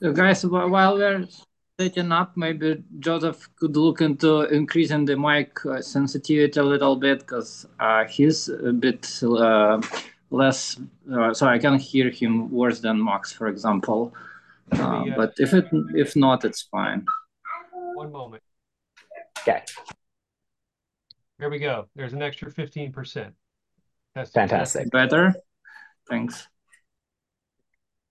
Guys, while we're setting up, maybe Joseph could look into increasing the mic uh, sensitivity a little bit because uh, he's a bit uh, less, uh, so I can hear him worse than Max, for example. Uh, Maybe, uh, but if it if not, it's fine. One moment. Okay, There we go. There's an extra 15%. That's fantastic. Better? Thanks.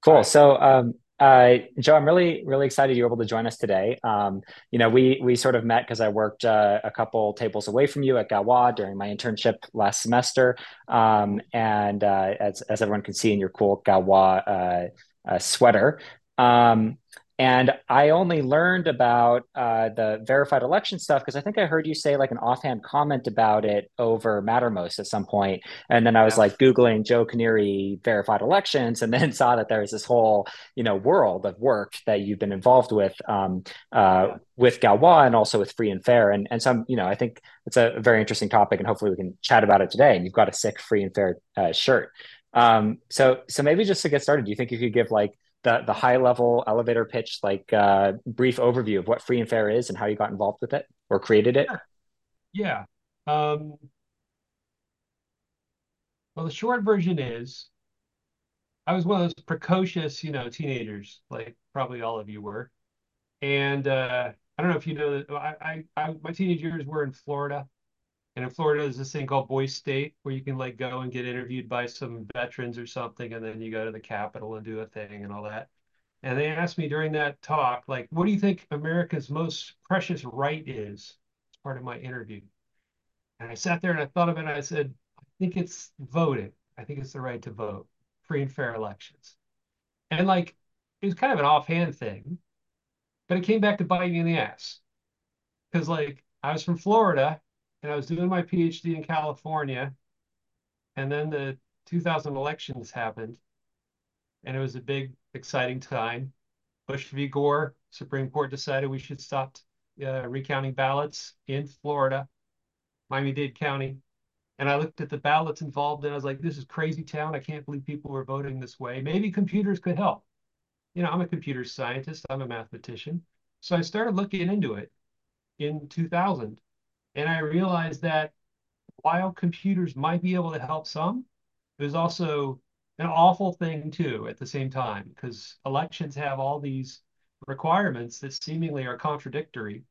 Cool. So, um, uh, Joe, I'm really, really excited you were able to join us today. Um, you know, we we sort of met because I worked uh, a couple tables away from you at Galois during my internship last semester, um, and uh, as as everyone can see in your cool Galois uh, uh, sweater. Um, and I only learned about uh, the verified election stuff because I think I heard you say like an offhand comment about it over Mattermost at some point. And then I was Yeah. like Googling Joe Kiniry verified elections and then saw that there was this whole, you know, world of work that you've been involved with um, uh, Yeah. with Galois and also with Free and Fair. And, and some, you know, I think it's a very interesting topic and hopefully we can chat about it today. And you've got a sick Free and Fair uh, shirt. Um, so, so maybe just to get started, do you think you could give like the the high level elevator pitch, like uh, brief overview of what free and fair is and how you got involved with it or created it? Sure. Yeah. Um, well, the short version is I was one of those precocious, you know, teenagers, like probably all of you were. And uh, I don't know if you know that I, I, I my teenage years were in Florida. And in Florida, there's this thing called Boys State where you can like go and get interviewed by some veterans or something, and then you go to the Capitol and do a thing and all that. And they asked me during that talk, like, what do you think America's most precious right is? As part of my interview. And I sat there and I thought of it and I said, I think it's voting. I think it's the right to vote, free and fair elections. And like, it was kind of an offhand thing, but it came back to bite me in the ass. Because like, I was from Florida and I was doing my PhD in California. And then the 2000 elections happened. And it was a big, exciting time. Bush v. Gore, Supreme Court decided we should stop uh, recounting ballots in Florida, Miami-Dade County. And I looked at the ballots involved and I was like, this is crazy town. I can't believe people were voting this way. Maybe computers could help. You know, I'm a computer scientist, I'm a mathematician. So I started looking into it in 2000. And I realized that while computers might be able to help some, it was also an awful thing too at the same time because elections have all these requirements that seemingly are contradictory.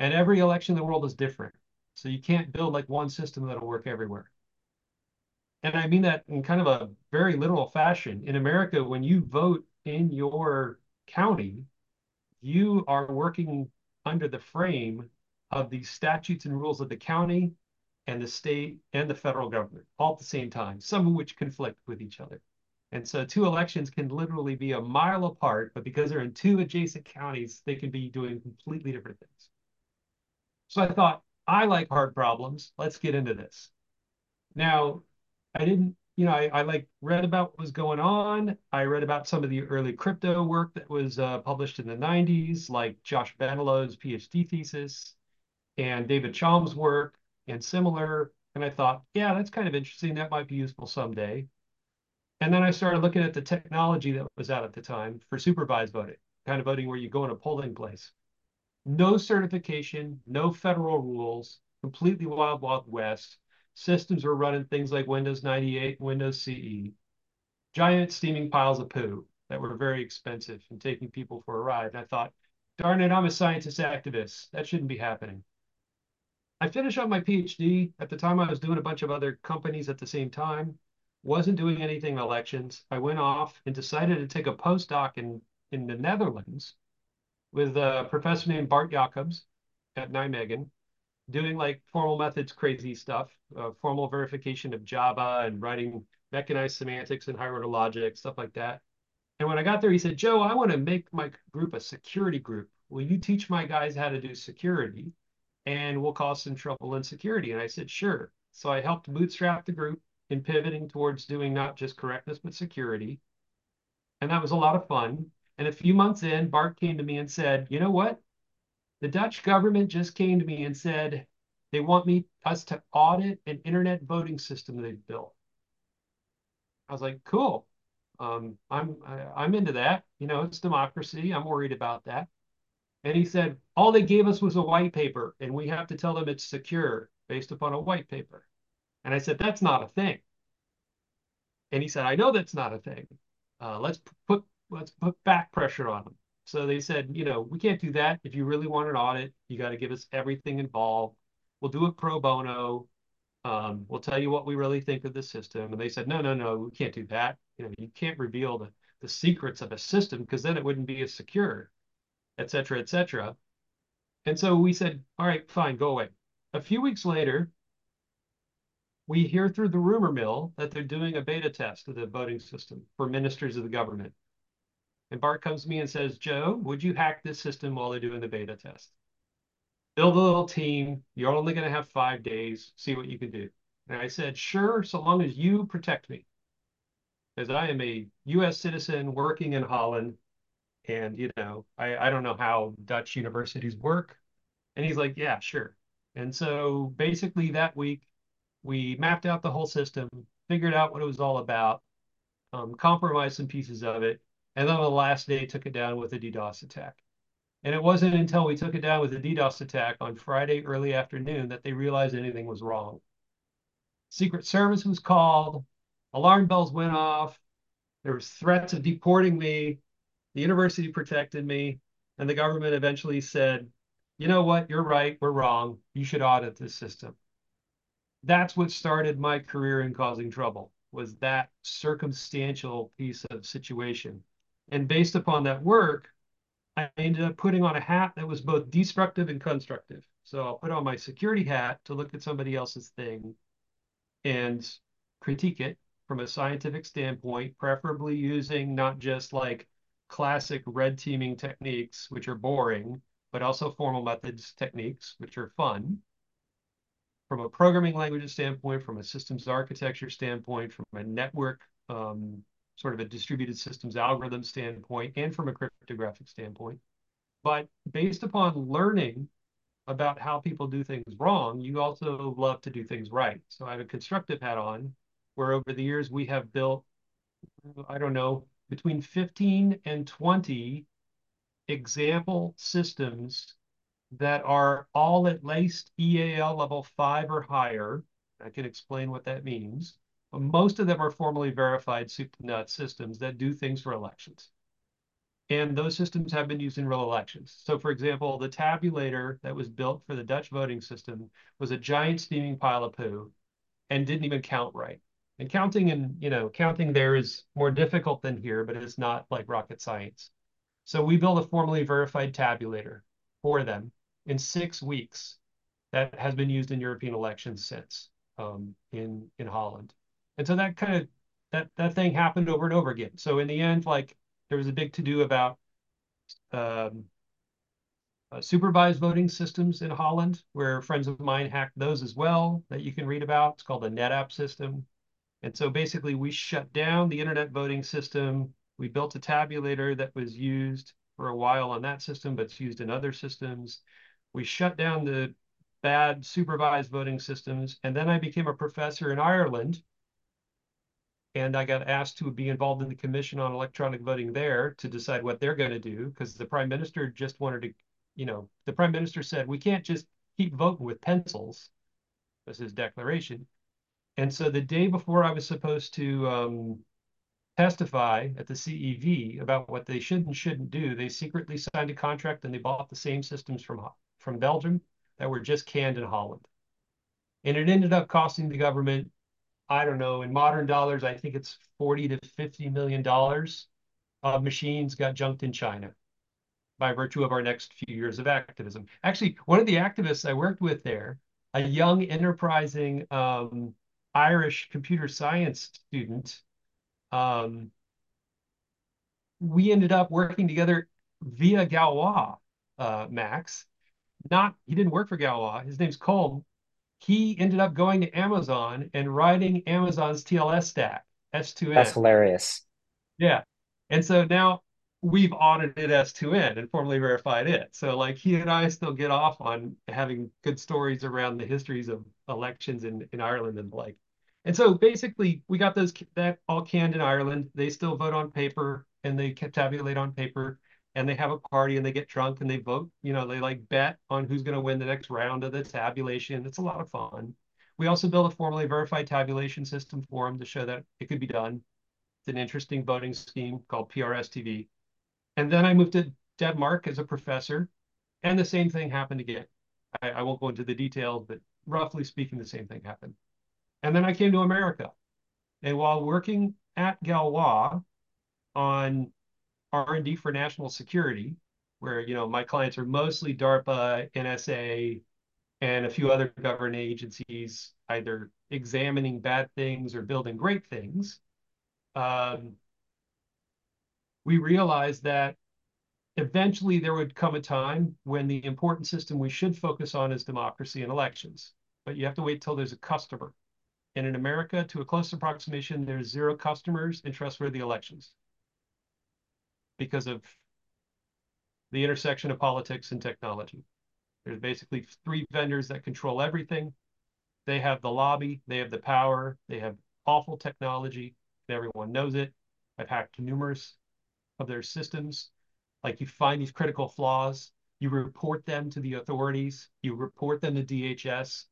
And every election in the world is different. So you can't build like one system that'll work everywhere. And I mean that in kind of a very literal fashion. In America, when you vote in your county, you are working under the frame of the statutes and rules of the county and the state and the federal government all at the same time, some of which conflict with each other. And so two elections can literally be a mile apart, but because they're in two adjacent counties, they can be doing completely different things. So I thought, I like hard problems. Let's get into this. Now, I didn't, you know, I, I like read about what was going on. I read about some of the early crypto work that was uh, published in the 90s, like Josh Benaloh's PhD thesis and David Chaum's work and similar. And I thought, yeah, that's kind of interesting. That might be useful someday. And then I started looking at the technology that was out at the time for supervised voting, kind of voting where you go in a polling place. No certification, no federal rules, completely wild, wild west. Systems were running things like Windows 98, Windows CE, giant steaming piles of poo that were very expensive and taking people for a ride. And I thought, darn it, I'm a scientist activist. That shouldn't be happening. I finished up my PhD. At the time, I was doing a bunch of other companies at the same time, wasn't doing anything in elections. I went off and decided to take a postdoc in, in the Netherlands with a professor named Bart Jacobs at Nijmegen, doing like formal methods, crazy stuff, uh, formal verification of Java and writing mechanized semantics and higher order logic, stuff like that. And when I got there, he said, Joe, I want to make my group a security group. Will you teach my guys how to do security? And we'll cause some trouble in security. And I said, sure. So I helped bootstrap the group in pivoting towards doing not just correctness, but security. And that was a lot of fun. And a few months in, Bart came to me and said, you know what? The Dutch government just came to me and said they want me us to audit an internet voting system they've built. I was like, cool. um, I'm I, I'm into that. You know, it's democracy. I'm worried about that. And he said, all they gave us was a white paper, and we have to tell them it's secure based upon a white paper. And I said, that's not a thing. And he said, I know that's not a thing. Uh, let's put let's put back pressure on them. So they said, you know, we can't do that. If you really want an audit, you got to give us everything involved. We'll do it pro bono. Um, we'll tell you what we really think of the system. And they said, no, no, no, we can't do that. You know, you can't reveal the, the secrets of a system because then it wouldn't be as secure, et cetera, et cetera. And so we said, all right, fine, go away. A few weeks later, we hear through the rumor mill that they're doing a beta test of the voting system for ministers of the government. And Bart comes to me and says, Joe, would you hack this system while they're doing the beta test? Build a little team. You're only going to have five days. See what you can do. And I said, sure, so long as you protect me. Because I am a US citizen working in Holland. And, you know, I, I don't know how Dutch universities work. And he's like, yeah, sure. And so basically that week, we mapped out the whole system, figured out what it was all about, um, compromised some pieces of it, and then on the last day took it down with a DDoS attack. And it wasn't until we took it down with a DDoS attack on Friday early afternoon that they realized anything was wrong. Secret Service was called, alarm bells went off, there was threats of deporting me, the university protected me, and the government eventually said, you know what, you're right, we're wrong, you should audit this system. That's what started my career in causing trouble, was that circumstantial piece of situation. And based upon that work, I ended up putting on a hat that was both destructive and constructive. So I'll put on my security hat to look at somebody else's thing and critique it from a scientific standpoint, preferably using not just like classic red teaming techniques, which are boring, but also formal methods techniques, which are fun. From a programming language standpoint, from a systems architecture standpoint, from a network um, sort of a distributed systems algorithm standpoint and from a cryptographic standpoint. But based upon learning about how people do things wrong, you also love to do things right. So I have a constructive hat on where over the years we have built, I don't know, between 15 and 20 example systems that are all at least EAL level five or higher. I can explain what that means. But most of them are formally verified soup to nuts systems that do things for elections. And those systems have been used in real elections. So for example, the tabulator that was built for the Dutch voting system was a giant steaming pile of poo and didn't even count right. And counting and, you know, counting there is more difficult than here, but it's not like rocket science. So we built a formally verified tabulator for them in six weeks that has been used in European elections since um, in, in Holland. And so that kind of that that thing happened over and over again. So in the end, like there was a big to do about um, uh, supervised voting systems in Holland, where friends of mine hacked those as well that you can read about. It's called the Nedap system. And so basically, we shut down the internet voting system. We built a tabulator that was used for a while on that system, but it's used in other systems. We shut down the bad supervised voting systems. And then I became a professor in Ireland and I got asked to be involved in the commission on electronic voting there to decide what they're going to do because the prime minister just wanted to, you know, the prime minister said we can't just keep voting with pencils. Was his declaration. And so the day before I was supposed to um, testify at the CEV about what they should and shouldn't do, they secretly signed a contract and they bought the same systems from from Belgium that were just canned in Holland. And it ended up costing the government I don't know, in modern dollars, I think it's 40 to 50 million dollars of machines got junked in China by virtue of our next few years of activism. Actually, one of the activists I worked with there, a young, enterprising um, Irish computer science student, um, we ended up working together via Galois, uh, Max. Not, he didn't work for Galois. His name's Colm he ended up going to Amazon and writing Amazon's TLS stack, S2N. That's hilarious. Yeah. And so now we've audited S2N and formally verified it. So like he and I still get off on having good stories around the histories of elections in, in Ireland and like. And so basically, we got those that all canned in Ireland. They still vote on paper and they tabulate on paper and they have a party and they get drunk and they vote. You know, they like bet on who's going to win the next round of the tabulation. It's a lot of fun. We also built a formally verified tabulation system for them to show that it could be done. It's an interesting voting scheme called PRSTV. And then I moved to Denmark as a professor, and the same thing happened again. I, I won't go into the details, but roughly speaking, the same thing happened. And then I came to America. And while working at Galois on R&D for national security, where you know my clients are mostly DARPA, NSA, and a few other government agencies, either examining bad things or building great things. Um, we realized that eventually there would come a time when the important system we should focus on is democracy and elections. But you have to wait till there's a customer. And in America, to a close approximation, there's zero customers in trustworthy elections because of the intersection of politics and technology. There's basically three vendors that control everything. They have the lobby, they have the power, they have awful technology, everyone knows it. I've hacked numerous of their systems. Like you find these critical flaws, you report them to the authorities, you report them to DHS,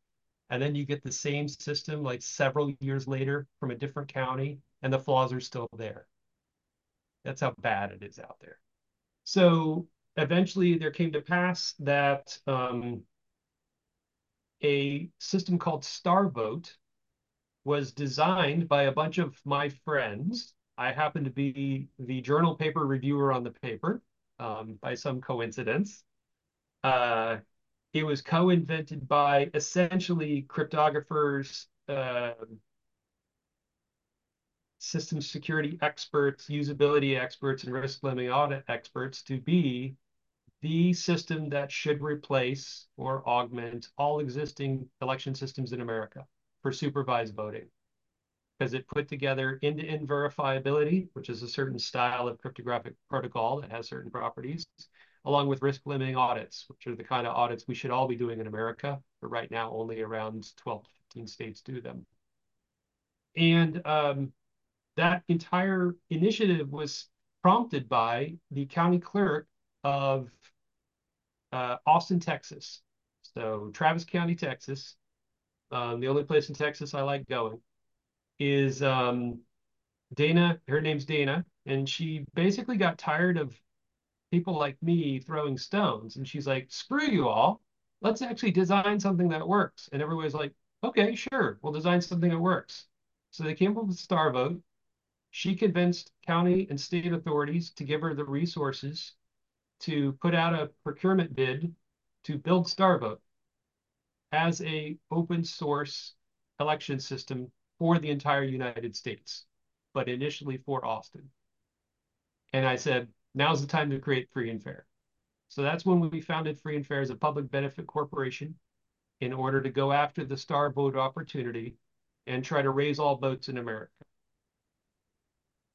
and then you get the same system like several years later from a different county and the flaws are still there. That's how bad it is out there. So eventually there came to pass that um, a system called starvote was designed by a bunch of my friends. I happen to be the journal paper reviewer on the paper um, by some coincidence. Uh, it was co-invented by essentially cryptographers, uh, system security experts, usability experts, and risk limiting audit experts to be the system that should replace or augment all existing election systems in America for supervised voting. Because it put together end-to-end verifiability, which is a certain style of cryptographic protocol that has certain properties, along with risk limiting audits, which are the kind of audits we should all be doing in America. But right now, only around 12 to 15 states do them. And um, that entire initiative was prompted by the county clerk of uh, Austin, Texas. So Travis County, Texas, um, the only place in Texas I like going, is um, Dana. Her name's Dana, and she basically got tired of people like me throwing stones. And she's like, screw you all. Let's actually design something that works. And everybody's like, okay, sure, we'll design something that works. So they came up with Starvote. She convinced county and state authorities to give her the resources to put out a procurement bid to build Starvote as a open source election system for the entire United States, but initially for Austin. And I said, now's the time to create free and fair. So that's when we founded Free and Fair as a public benefit corporation in order to go after the star vote opportunity and try to raise all boats in America.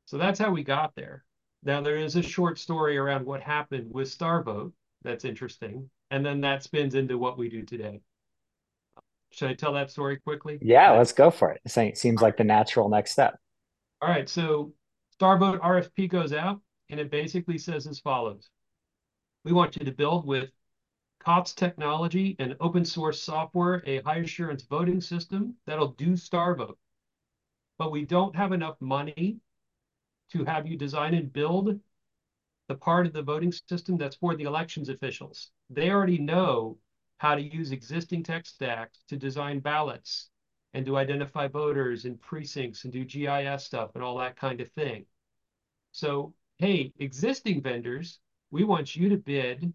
So that's how we got there. Now there is a short story around what happened with Starvote that's interesting, and then that spins into what we do today. Should I tell that story quickly? Yeah, let's go for it. It seems like the natural next step. All right, so Starvote RFP goes out and it basically says as follows. We want you to build with COTS technology and open source software a high assurance voting system that'll do Starvote. But we don't have enough money to have you design and build the part of the voting system that's for the elections officials. They already know how to use existing tech stacks to design ballots and to identify voters in precincts and do GIS stuff and all that kind of thing. So hey, existing vendors, we want you to bid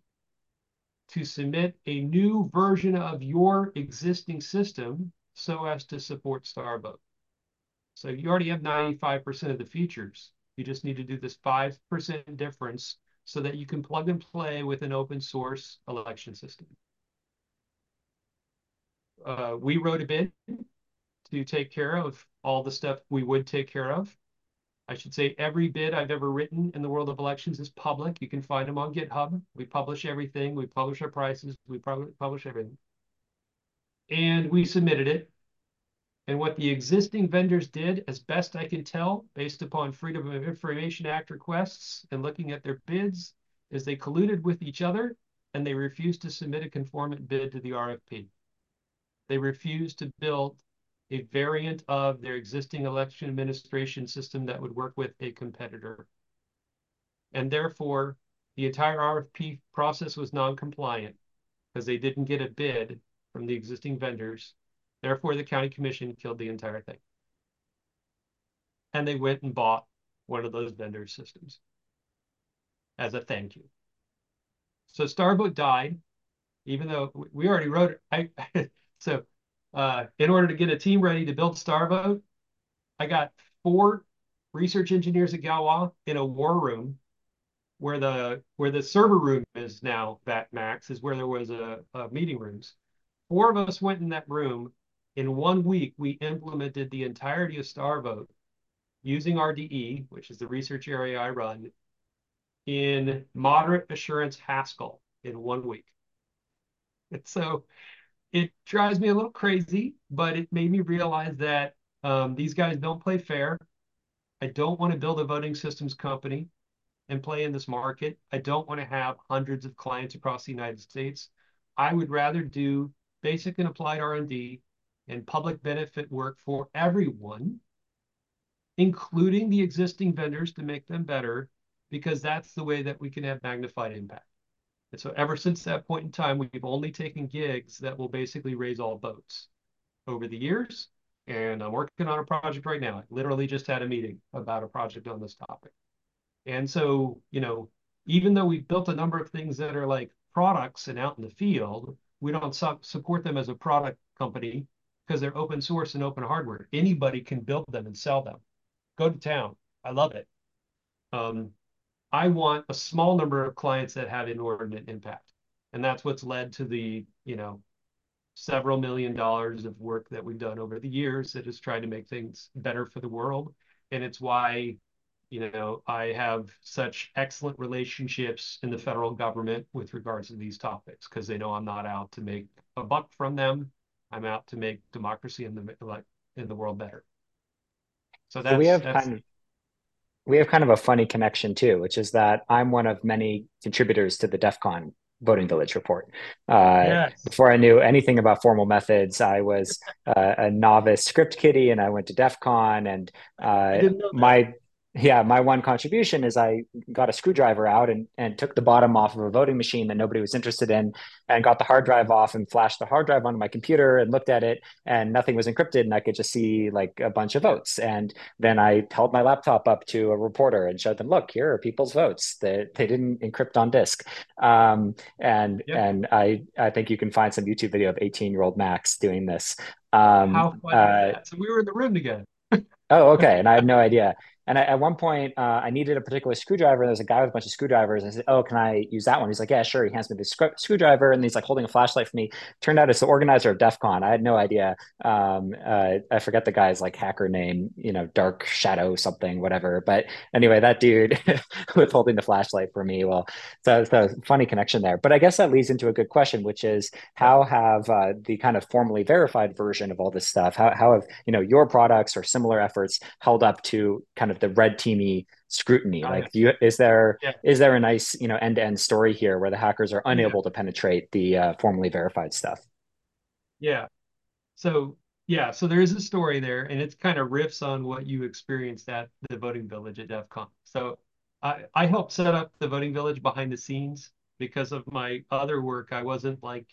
to submit a new version of your existing system so as to support Starvote. So you already have 95% of the features. You just need to do this 5% difference so that you can plug and play with an open source election system. Uh, we wrote a bid to take care of all the stuff we would take care of. I should say every bid I've ever written in the world of elections is public. You can find them on GitHub. We publish everything. We publish our prices. We publish everything. And we submitted it. And what the existing vendors did, as best I can tell, based upon Freedom of Information Act requests and looking at their bids, is they colluded with each other and they refused to submit a conformant bid to the RFP. They refused to build a variant of their existing election administration system that would work with a competitor. And therefore, the entire RFP process was non-compliant because they didn't get a bid from the existing vendors. Therefore, the county commission killed the entire thing. And they went and bought one of those vendor systems as a thank you. So Starvote died, even though we already wrote it. I, so uh, in order to get a team ready to build Starvote, I got four research engineers at Galois in a war room where the where the server room is now that max is where there was a, a meeting rooms. Four of us went in that room. In one week we implemented the entirety of starvote using rde which is the research area i run in moderate assurance haskell in one week. And so it drives me a little crazy but it made me realize that um, these guys don't play fair i don't want to build a voting systems company and play in this market. I don't want to have hundreds of clients across the United States. I would rather do basic and applied R&D and public benefit work for everyone, including the existing vendors to make them better, because that's the way that we can have magnified impact. And so ever since that point in time, we've only taken gigs that will basically raise all boats over the years. And I'm working on a project right now. I literally just had a meeting about a project on this topic. And so, you know, even though we've built a number of things that are like products and out in the field, we don't su support them as a product company because they're open source and open hardware. Anybody can build them and sell them. Go to town. I love it. Um, I want a small number of clients that have inordinate impact. And that's what's led to the, you know, several million dollars of work that we've done over the years that has tried to make things better for the world. And it's why you know, I have such excellent relationships in the federal government with regards to these topics because they know I'm not out to make a buck from them. I'm out to make democracy in the like in the world better. So that's, so we have that's, kind of we have kind of a funny connection too, which is that I'm one of many contributors to the DEF CON voting village report. Uh, yes. Before I knew anything about formal methods, I was uh, a novice script kiddie and I went to DEF CON and uh, my yeah, my one contribution is I got a screwdriver out and, and took the bottom off of a voting machine that nobody was interested in and got the hard drive off and flashed the hard drive onto my computer and looked at it and nothing was encrypted and I could just see like a bunch of votes. And then I held my laptop up to a reporter and showed them, look, here are people's votes that they, they didn't encrypt on disk. Um, and yep. and I, I think you can find some YouTube video of 18 year old Max doing this. Um, How fun uh, So we were in the room together. oh, okay. And I had no idea. And I, at one point, uh, I needed a particular screwdriver. There's a guy with a bunch of screwdrivers. I said, "Oh, can I use that one?" He's like, "Yeah, sure." He hands me the sc- screwdriver, and he's like holding a flashlight for me. Turned out it's the organizer of DEF CON. I had no idea. Um, uh, I forget the guy's like hacker name. You know, Dark Shadow something, whatever. But anyway, that dude was holding the flashlight for me. Well, so, so funny connection there. But I guess that leads into a good question, which is how have uh, the kind of formally verified version of all this stuff? How how have you know your products or similar efforts held up to kind of the red teamy scrutiny? Oh, like, you, is there yeah. is there a nice you know end to end story here where the hackers are unable yeah. to penetrate the uh, formally verified stuff? Yeah. So yeah, so there is a story there, and it's kind of riffs on what you experienced at the voting village at DEF CON. So I, I helped set up the voting village behind the scenes because of my other work. I wasn't like,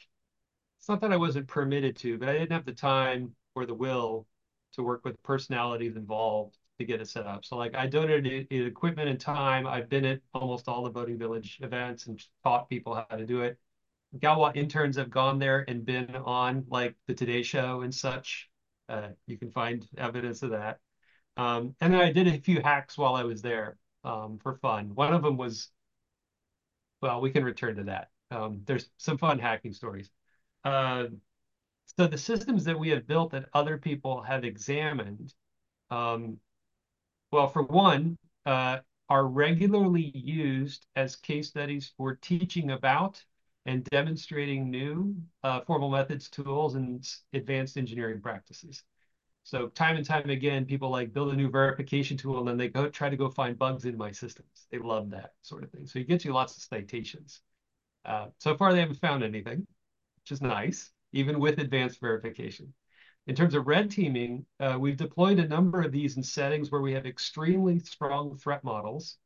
it's not that I wasn't permitted to, but I didn't have the time or the will to work with personalities involved to get it set up. So like I donated equipment and time. I've been at almost all the voting village events and taught people how to do it. Galois interns have gone there and been on like the Today Show and such. Uh, you can find evidence of that. Um, and then I did a few hacks while I was there um, for fun. One of them was, well, we can return to that. Um, there's some fun hacking stories. Uh, so the systems that we have built that other people have examined um, well, for one, uh, are regularly used as case studies for teaching about and demonstrating new uh, formal methods, tools, and advanced engineering practices. So time and time again, people like build a new verification tool and then they go try to go find bugs in my systems. They love that sort of thing. So it gets you lots of citations. Uh, so far, they haven't found anything, which is nice, even with advanced verification. In terms of red teaming, uh, we've deployed a number of these in settings where we have extremely strong threat models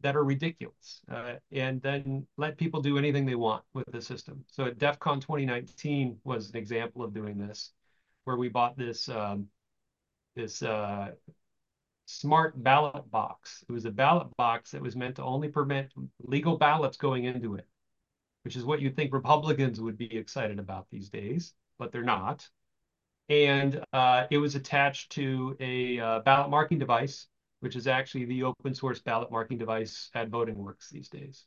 that are ridiculous, uh, and then let people do anything they want with the system. So at DEF CON 2019 was an example of doing this, where we bought this um, this uh, smart ballot box. It was a ballot box that was meant to only permit legal ballots going into it, which is what you'd think Republicans would be excited about these days, but they're not and uh, it was attached to a uh, ballot marking device, which is actually the open source ballot marking device at Voting Works these days.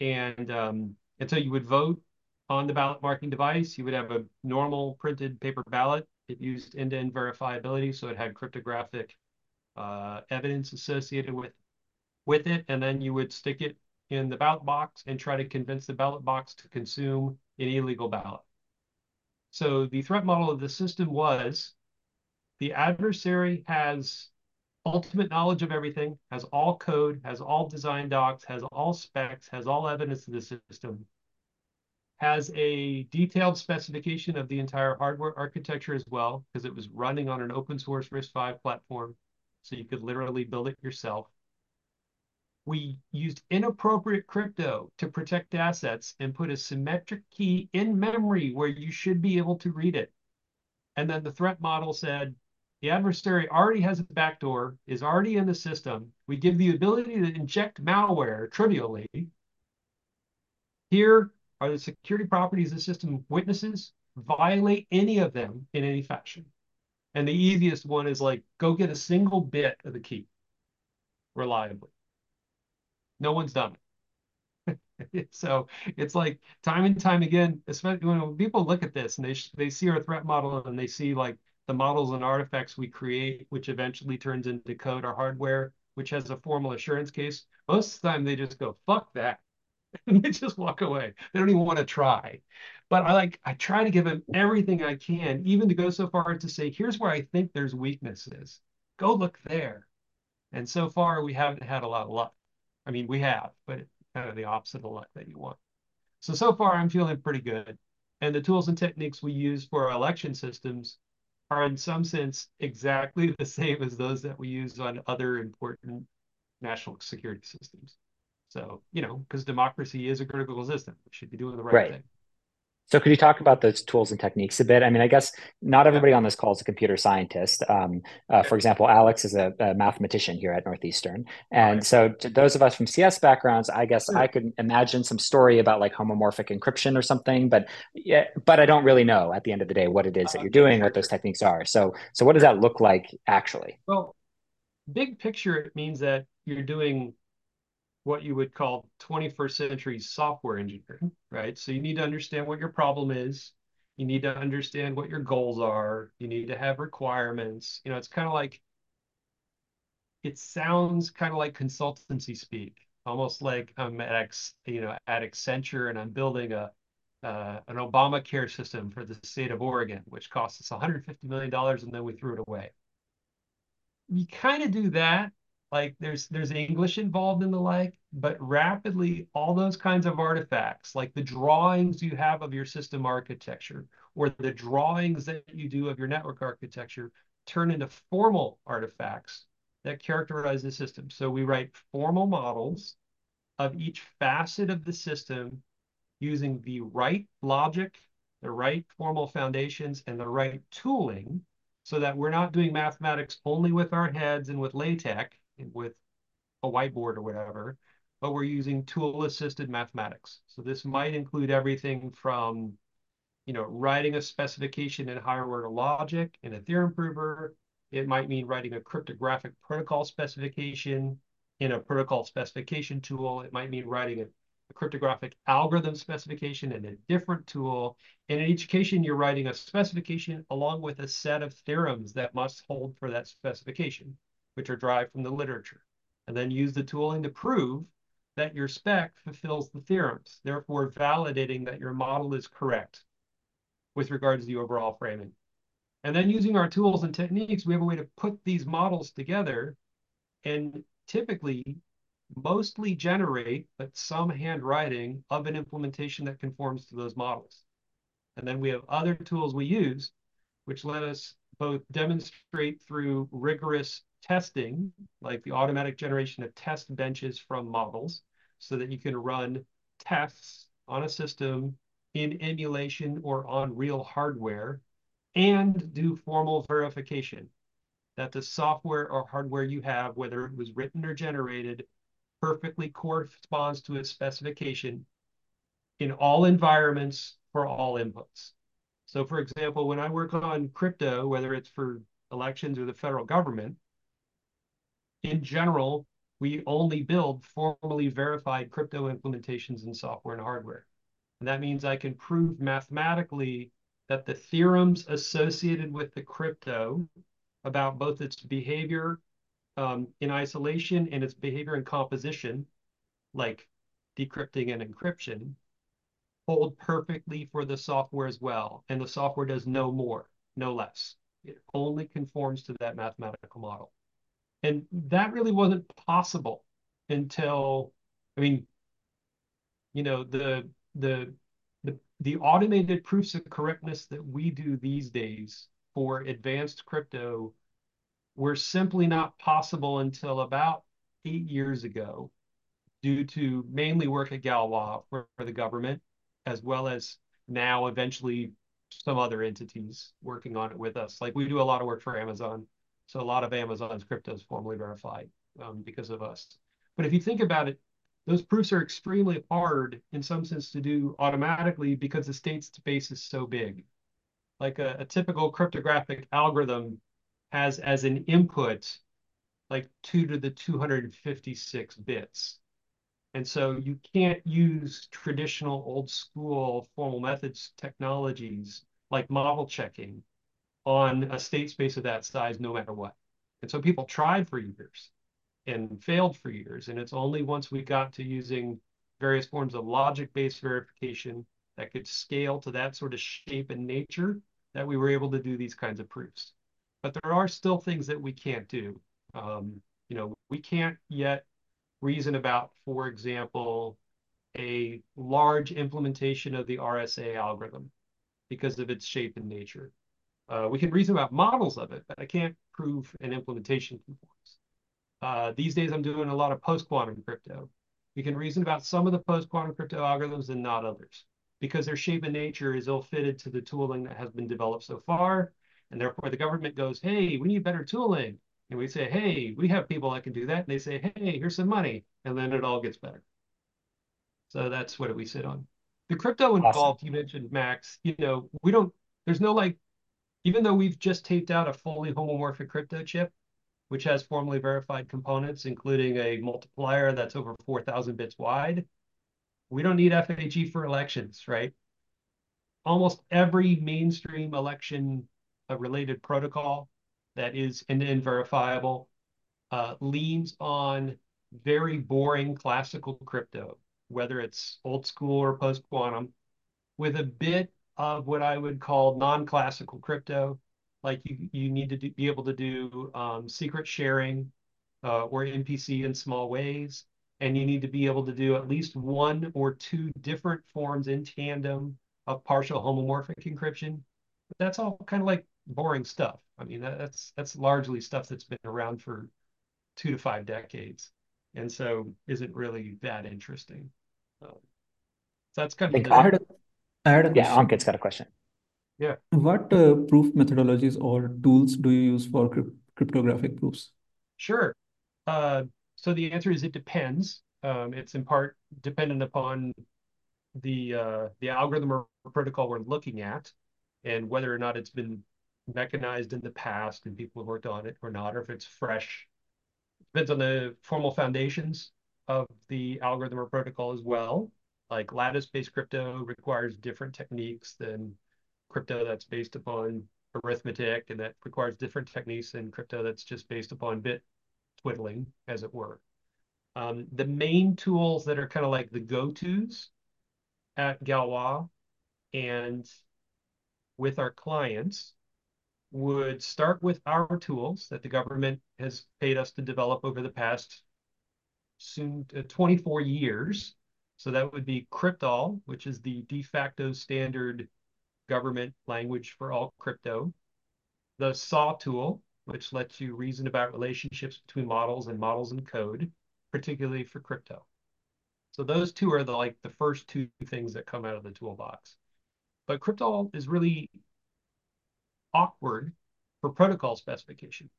And um, and so you would vote on the ballot marking device. You would have a normal printed paper ballot. It used end-to-end verifiability, so it had cryptographic uh, evidence associated with with it, and then you would stick it in the ballot box and try to convince the ballot box to consume an illegal ballot. So the threat model of the system was the adversary has ultimate knowledge of everything, has all code, has all design docs, has all specs, has all evidence of the system, has a detailed specification of the entire hardware architecture as well, because it was running on an open source RISC-V platform, so you could literally build it yourself we used inappropriate crypto to protect assets and put a symmetric key in memory where you should be able to read it. And then the threat model said, the adversary already has a backdoor, is already in the system. We give the ability to inject malware trivially. Here are the security properties the system witnesses. Violate any of them in any fashion. And the easiest one is like, go get a single bit of the key reliably. No one's done it. so it's like time and time again, especially when people look at this and they they see our threat model and they see like the models and artifacts we create, which eventually turns into code or hardware, which has a formal assurance case. Most of the time, they just go "fuck that," and they just walk away. They don't even want to try. But I like I try to give them everything I can, even to go so far as to say, "Here's where I think there's weaknesses. Go look there." And so far, we haven't had a lot of luck. I mean, we have, but kind of the opposite of luck that you want. So, so far, I'm feeling pretty good. And the tools and techniques we use for our election systems are, in some sense, exactly the same as those that we use on other important national security systems. So, you know, because democracy is a critical system, we should be doing the right, right. thing. So could you talk about those tools and techniques a bit? I mean, I guess not everybody on this call is a computer scientist. Um, uh, for example, Alex is a, a, mathematician here at Northeastern. And right. so to those of us from CS backgrounds, I guess I could imagine some story about like homomorphic encryption or something, but yeah, but I don't really know at the end of the day what it is that you're doing, what those techniques are. So, so what does that look like actually? Well, big picture, it means that you're doing what you would call 21st century software engineering, right? So you need to understand what your problem is. You need to understand what your goals are. You need to have requirements. You know, it's kind of like, it sounds kind of like consultancy speak, almost like I'm at, you know, at Accenture and I'm building a, uh, an Obamacare system for the state of Oregon, which costs us $150 million and then we threw it away. You kind of do that like there's there's English involved in the like, but rapidly all those kinds of artifacts, like the drawings you have of your system architecture or the drawings that you do of your network architecture, turn into formal artifacts that characterize the system. So we write formal models of each facet of the system using the right logic, the right formal foundations, and the right tooling so that we're not doing mathematics only with our heads and with LaTeX, with a whiteboard or whatever, but we're using tool-assisted mathematics. So this might include everything from, you know, writing a specification in higher order logic in a theorem prover. It might mean writing a cryptographic protocol specification in a protocol specification tool. It might mean writing a, a cryptographic algorithm specification in a different tool. And in each case, you're writing a specification along with a set of theorems that must hold for that specification which are derived from the literature, and then use the tooling to prove that your spec fulfills the theorems, therefore validating that your model is correct with regards to the overall framing. And then using our tools and techniques, we have a way to put these models together and typically mostly generate, but some handwriting of an implementation that conforms to those models. And then we have other tools we use, which let us both demonstrate through rigorous testing, like the automatic generation of test benches from models, so that you can run tests on a system in emulation or on real hardware, and do formal verification that the software or hardware you have, whether it was written or generated, perfectly corresponds to its specification in all environments for all inputs. So for example, when I work on crypto, whether it's for elections or the federal government, in general, we only build formally verified crypto implementations in software and hardware. And that means I can prove mathematically that the theorems associated with the crypto about both its behavior um, in isolation and its behavior in composition, like decrypting and encryption, hold perfectly for the software as well. And the software does no more, no less. It only conforms to that mathematical model. And that really wasn't possible until, I mean, you know, the the the, the automated proofs of correctness that we do these days for advanced crypto were simply not possible until about eight years ago due to mainly work at Galois for, for the government as well as now eventually some other entities working on it with us. Like we do a lot of work for Amazon. So a lot of Amazon's crypto is formally verified um, because of us. But if you think about it, those proofs are extremely hard in some sense to do automatically because the state space is so big. Like a, a typical cryptographic algorithm has as an input like 2 to the 256 bits. And so you can't use traditional old school formal methods technologies like model checking on a state space of that size no matter what. And so people tried for years and failed for years. And it's only once we got to using various forms of logic-based verification that could scale to that sort of shape and nature that we were able to do these kinds of proofs. But there are still things that we can't do. Um, you know, we can't yet reason about, for example, a large implementation of the RSA algorithm because of its shape and nature. Uh, we can reason about models of it, but I can't prove an implementation conforms. Uh, these days, I'm doing a lot of post-quantum crypto. We can reason about some of the post-quantum crypto algorithms and not others because their shape and nature is ill-fitted to the tooling that has been developed so far. And therefore, the government goes, hey, we need better tooling. And we say, hey, we have people that can do that. And they say, hey, here's some money. And then it all gets better. So that's what we sit on. The crypto involved, awesome. you mentioned, Max, you know, we don't, there's no like, even though we've just taped out a fully homomorphic crypto chip, which has formally verified components, including a multiplier that's over 4,000 bits wide, we don't need FHE for elections, right? Almost every mainstream election related protocol that is end-to-end verifiable uh, leans on very boring classical crypto, whether it's old school or post-quantum, with a bit of what I would call non-classical crypto, like you, you need to do, be able to do um, secret sharing uh, or MPC in small ways, and you need to be able to do at least one or two different forms in tandem of partial homomorphic encryption. But that's all kind of like boring stuff. I mean, that's that's largely stuff that's been around for two to five decades, and so isn't really that interesting. Um, so that's kind of. I, had a, I had a yeah, question. Ankit's got a question. Yeah. What uh, proof methodologies or tools do you use for crypt cryptographic proofs? Sure. Uh, so the answer is it depends. Um, it's in part dependent upon the uh, the algorithm or protocol we're looking at, and whether or not it's been mechanized in the past and people have worked on it or not, or if it's fresh. Depends on the formal foundations of the algorithm or protocol as well. Like lattice-based crypto requires different techniques than crypto that's based upon arithmetic, and that requires different techniques than crypto that's just based upon bit twiddling, as it were. Um, the main tools that are kind of like the go-tos at Galois and with our clients would start with our tools that the government has paid us to develop over the past soon uh, 24 years. So that would be Cryptol, which is the de facto standard government language for all crypto. The SAW tool, which lets you reason about relationships between models and models and code, particularly for crypto. So those two are the like the first two things that come out of the toolbox. But Cryptol is really awkward for protocol specification.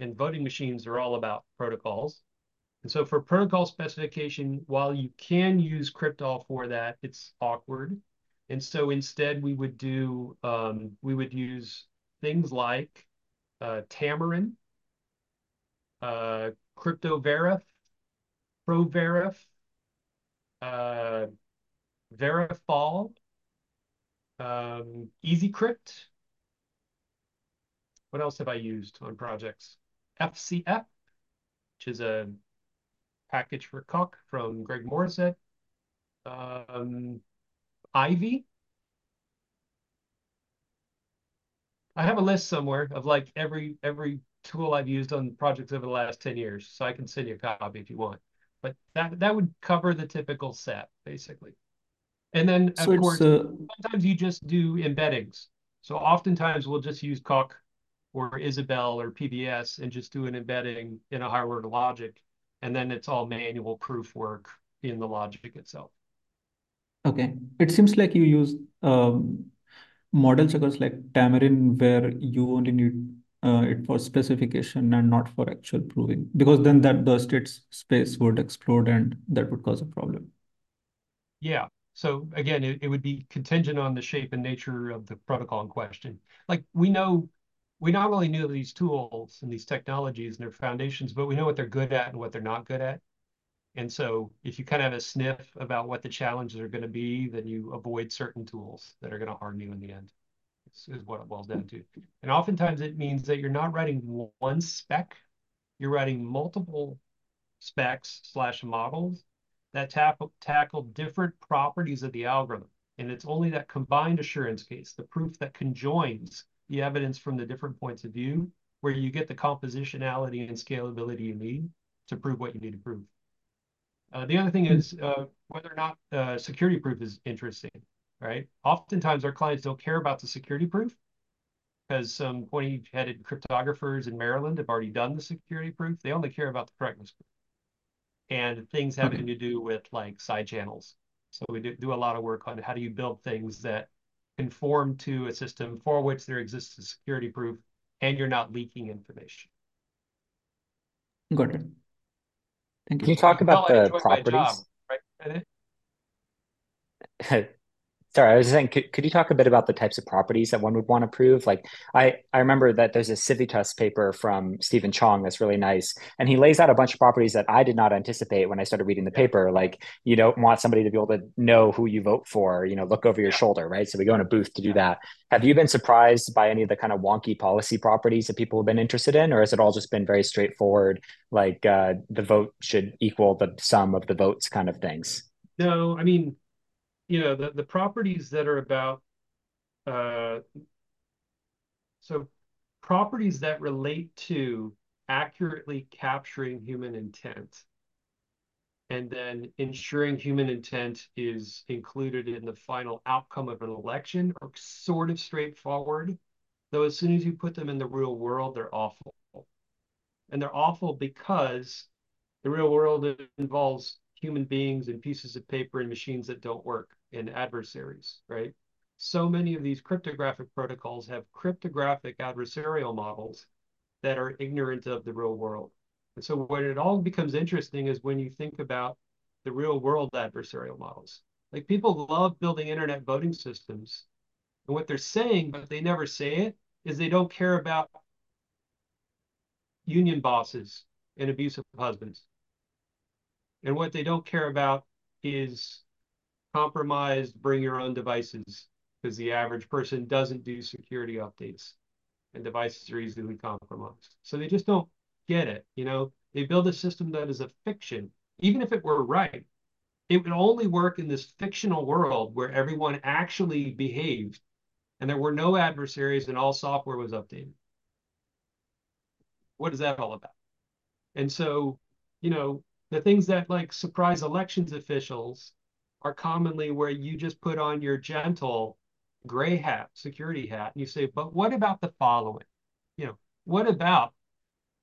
And voting machines are all about protocols. And so for protocol specification, while you can use Cryptol for that, it's awkward. And so instead we would do, um, we would use things like uh, Tamarin, uh, CryptoVerif, ProVerif, uh, Verifpal, um, EasyCrypt. What else have I used on projects? FCF, which is a package for Coq from Greg Morrisett. Um, Ivy. I have a list somewhere of like every every tool I've used on projects over the last 10 years, so I can send you a copy if you want. But that that would cover the typical set, basically. And then, of So course, uh, sometimes you just do embeddings. So oftentimes we'll just use Coq or Isabelle or PVS and just do an embedding in a higher-order logic, and then it's all manual proof work in the logic itself. okay. It seems like you use um, model checkers like Tamarin where you only need uh, it for specification and not for actual proving, because then that the state space would explode and that would cause a problem. Yeah. So again, it, it would be contingent on the shape and nature of the protocol in question. Like we know, we not only know these tools and these technologies and their foundations, but we know what they're good at and what they're not good at. And so if you kind of have a sniff about what the challenges are going to be, then you avoid certain tools that are going to harm you in the end. This is what it boils down to. And oftentimes it means that you're not writing one spec, you're writing multiple specs slash models that tackle, tackle different properties of the algorithm. And it's only that combined assurance case, the proof that conjoins the evidence from the different points of view, where you get the compositionality and scalability you need to prove what you need to prove. Uh, the other thing is uh, whether or not uh, security proof is interesting, right? Oftentimes our clients don't care about the security proof because some pointy-headed cryptographers in Maryland have already done the security proof. They only care about the correctness proof and things having Okay. to do with like side channels. So we do, do a lot of work on how do you build things that conform to a system for which there exists a security proof and you're not leaking information. Got it. Thank Can you you. talk about tell I the enjoy my job, properties? right? Sorry, I was saying, could, could you talk a bit about the types of properties that one would want to prove? Like, I, I remember that there's a Civitas paper from Stephen Chong that's really nice. And he lays out a bunch of properties that I did not anticipate when I started reading the paper. Like, you don't want somebody to be able to know who you vote for, you know, look over your shoulder, right? So we go in a booth to do that. Have you been surprised by any of the kind of wonky policy properties that people have been interested in? Or has it all just been very straightforward, like uh, the vote should equal the sum of the votes kind of things? No, I mean, you know, the, the properties that are about, uh, so properties that relate to accurately capturing human intent and then ensuring human intent is included in the final outcome of an election are sort of straightforward. Though as soon as you put them in the real world, they're awful. And they're awful because the real world involves human beings and pieces of paper and machines that don't work and adversaries, right? So many of these cryptographic protocols have cryptographic adversarial models that are ignorant of the real world. And so when it all becomes interesting is when you think about the real world adversarial models. Like people love building internet voting systems. And what they're saying, but they never say it, is they don't care about union bosses and abusive husbands. And what they don't care about is compromised, bring your own devices, because the average person doesn't do security updates and devices are easily compromised. So they just don't get it. You know, they build a system that is a fiction. Even if it were right, it would only work in this fictional world where everyone actually behaved and there were no adversaries and all software was updated. What is that all about? And so, you know, the things that like surprise elections officials are commonly where you just put on your gentle gray hat, security hat, and you say, but what about the following? You know, what about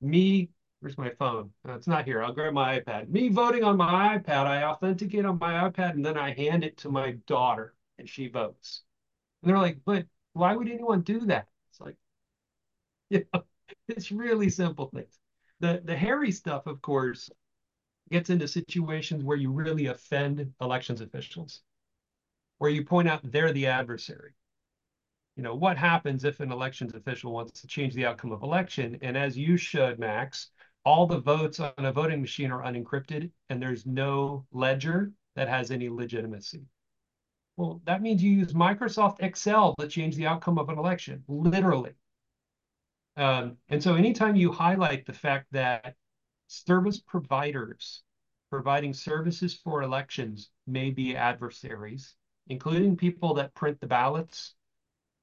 me? Where's my phone? No, it's not here. I'll grab my iPad. Me voting on my iPad, I authenticate on my iPad and then I hand it to my daughter and she votes. And they're like, but why would anyone do that? It's like, you know, it's really simple things. The the hairy stuff, of course, gets into situations where you really offend elections officials, where you point out they're the adversary. You know, what happens if an elections official wants to change the outcome of election? And as you showed, Max, all the votes on a voting machine are unencrypted and there's no ledger that has any legitimacy. Well, that means you use Microsoft Excel to change the outcome of an election, literally. Um, and so anytime you highlight the fact that service providers providing services for elections may be adversaries, including people that print the ballots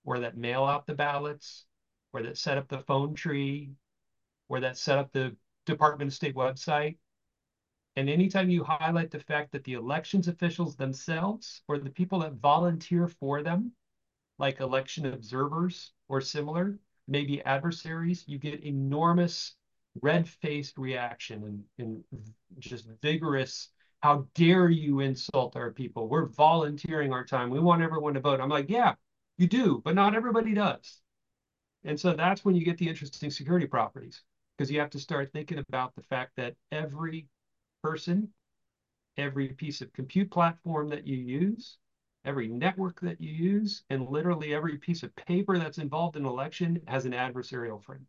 or that mail out the ballots or that set up the phone tree or that set up the Department of State website. And anytime you highlight the fact that the elections officials themselves or the people that volunteer for them, like election observers or similar, may be adversaries, you get enormous red-faced reaction and, and just vigorous how dare you insult our people? We're volunteering our time. We want everyone to vote. I'm like yeah you do but not everybody does. And so that's when you get the interesting security properties because you have to start thinking about the fact that every person every piece of compute platform that you use every network that you use and literally every piece of paper that's involved in election has an adversarial frame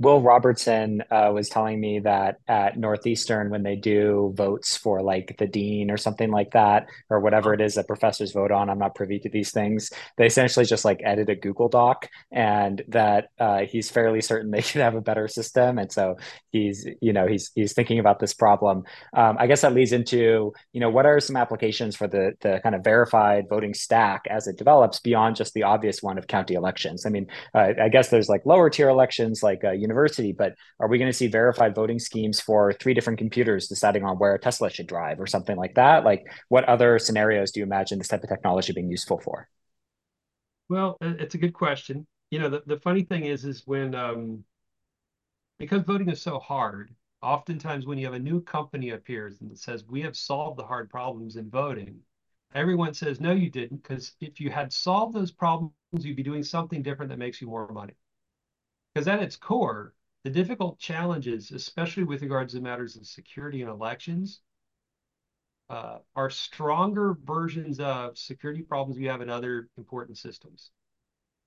Will Robertson uh, was telling me that at Northeastern, when they do votes for like the dean or something like that, or whatever it is that professors vote on, I'm not privy to these things. They essentially just like edit a Google Doc, and that uh, he's fairly certain they should have a better system. And so he's, you know, he's he's thinking about this problem. Um, I guess that leads into, you know, what are some applications for the the kind of verified voting stack as it develops beyond just the obvious one of county elections? I mean, uh, I guess there's like lower tier elections, like uh, university, but are we going to see verified voting schemes for three different computers deciding on where a Tesla should drive or something like that? Like, what other scenarios do you imagine this type of technology being useful for? Well, it's a good question. You know, the, the funny thing is, is when um, because voting is so hard, oftentimes when you have a new company appears and says we have solved the hard problems in voting, everyone says no, you didn't, because if you had solved those problems, you'd be doing something different that makes you more money. Because at its core, the difficult challenges, especially with regards to matters of security and elections, uh, are stronger versions of security problems you have in other important systems.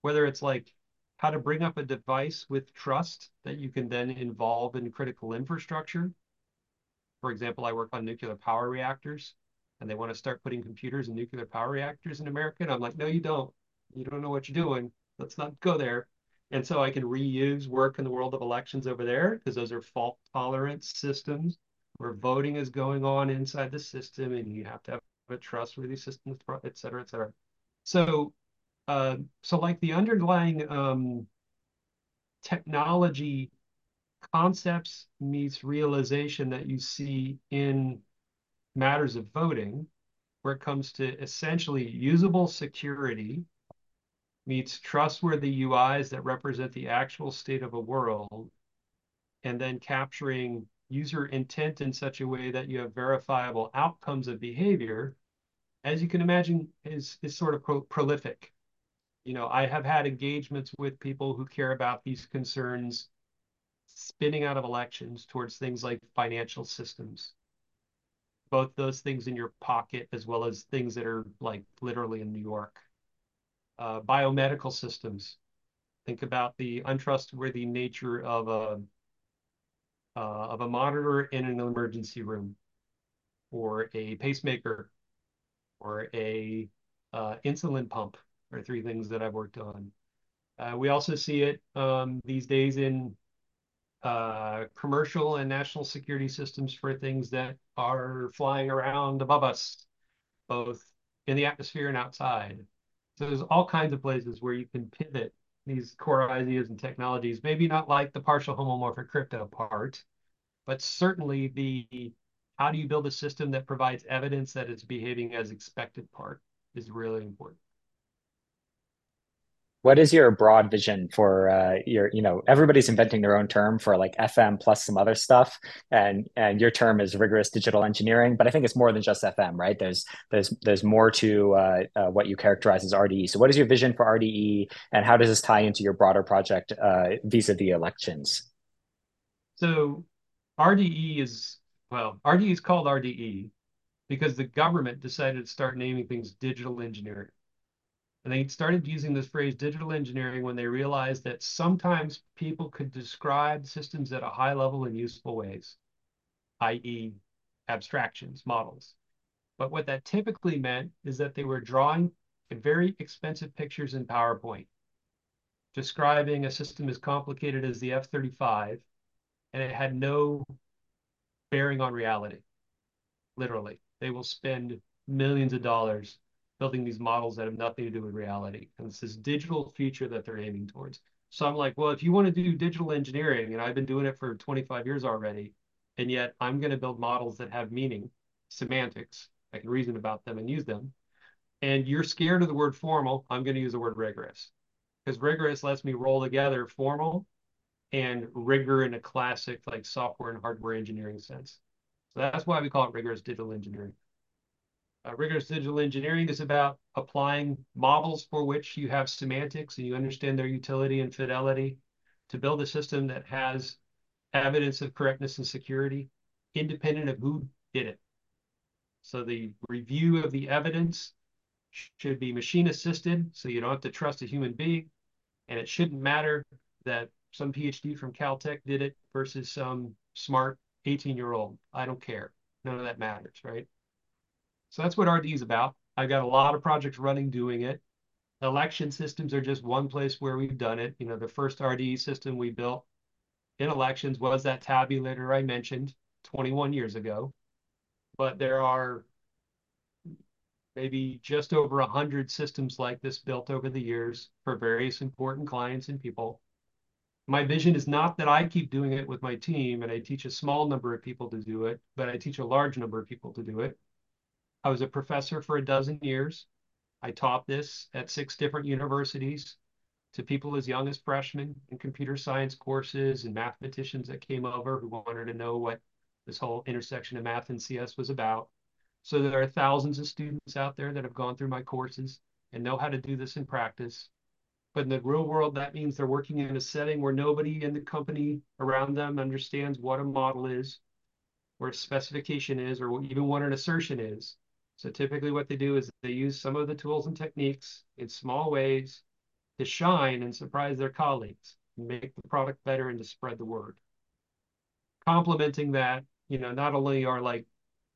Whether it's like how to bring up a device with trust that you can then involve in critical infrastructure. For example, I work on nuclear power reactors, and they want to start putting computers in nuclear power reactors in America. And I'm like, no, you don't. You don't know what you're doing. Let's not go there. And so I can reuse work in the world of elections over there because those are fault tolerant systems where voting is going on inside the system and you have to have a trustworthy system, et cetera, et cetera. So, uh, so like the underlying um, technology concepts meets realization that you see in matters of voting, where it comes to essentially usable security meets trustworthy UIs that represent the actual state of a world, and then capturing user intent in such a way that you have verifiable outcomes of behavior, as you can imagine, is, is sort of pro prolific. You know, I have had engagements with people who care about these concerns spinning out of elections towards things like financial systems. Both those things in your pocket, as well as things that are like literally in New York uh, biomedical systems. Think about the untrustworthy nature of a uh, of a monitor in an emergency room, or a pacemaker, or a uh, insulin pump, are three things that I've worked on. Uh, we also see it um, these days in uh, commercial and national security systems for things that are flying around above us, both in the atmosphere and outside. So there's all kinds of places where you can pivot these core ideas and technologies, maybe not like the partial homomorphic crypto part, but certainly the how do you build a system that provides evidence that it's behaving as expected part is really important what is your broad vision for uh, your you know everybody's inventing their own term for like fm plus some other stuff and and your term is rigorous digital engineering but i think it's more than just fm right? There's there's there's more to uh, uh, what you characterize as rde so what is your vision for rde and how does this tie into your broader project uh, vis-a-vis elections? So rde is well rde is called rde because the government decided to start naming things digital engineering and they started using this phrase digital engineering when they realized that sometimes people could describe systems at a high level in useful ways, i.e., abstractions, models. But what that typically meant is that they were drawing very expensive pictures in PowerPoint, describing a system as complicated as the F 35, and it had no bearing on reality. Literally, they will spend millions of dollars building these models that have nothing to do with reality. And it's this digital future that they're aiming towards. So I'm like, well, if you want to do digital engineering, and I've been doing it for 25 years already, and yet I'm going to build models that have meaning, semantics, I can reason about them and use them. And you're scared of the word formal, I'm going to use the word rigorous. Because rigorous lets me roll together formal and rigor in a classic like software and hardware engineering sense. So that's why we call it rigorous digital engineering. Uh, rigorous digital engineering is about applying models for which you have semantics and you understand their utility and fidelity to build a system that has evidence of correctness and security, independent of who did it. So the review of the evidence should be machine assisted, so you don't have to trust a human being. And it shouldn't matter that some PhD from Caltech did it versus some smart 18 year old. I don't care. None of that matters, right? So that's what RD is about. I've got a lot of projects running doing it. Election systems are just one place where we've done it. You know, the first RDE system we built in elections was that tabulator I mentioned 21 years ago. But there are maybe just over 100 systems like this built over the years for various important clients and people. My vision is not that I keep doing it with my team and I teach a small number of people to do it, but I teach a large number of people to do it. I was a professor for a dozen years. I taught this at six different universities to people as young as freshmen in computer science courses and mathematicians that came over who wanted to know what this whole intersection of math and CS was about. So there are thousands of students out there that have gone through my courses and know how to do this in practice. But in the real world, that means they're working in a setting where nobody in the company around them understands what a model is, or a specification is, or even what an assertion is. So typically what they do is they use some of the tools and techniques in small ways to shine and surprise their colleagues, make the product better and to spread the word. Complementing that, you know, not only are like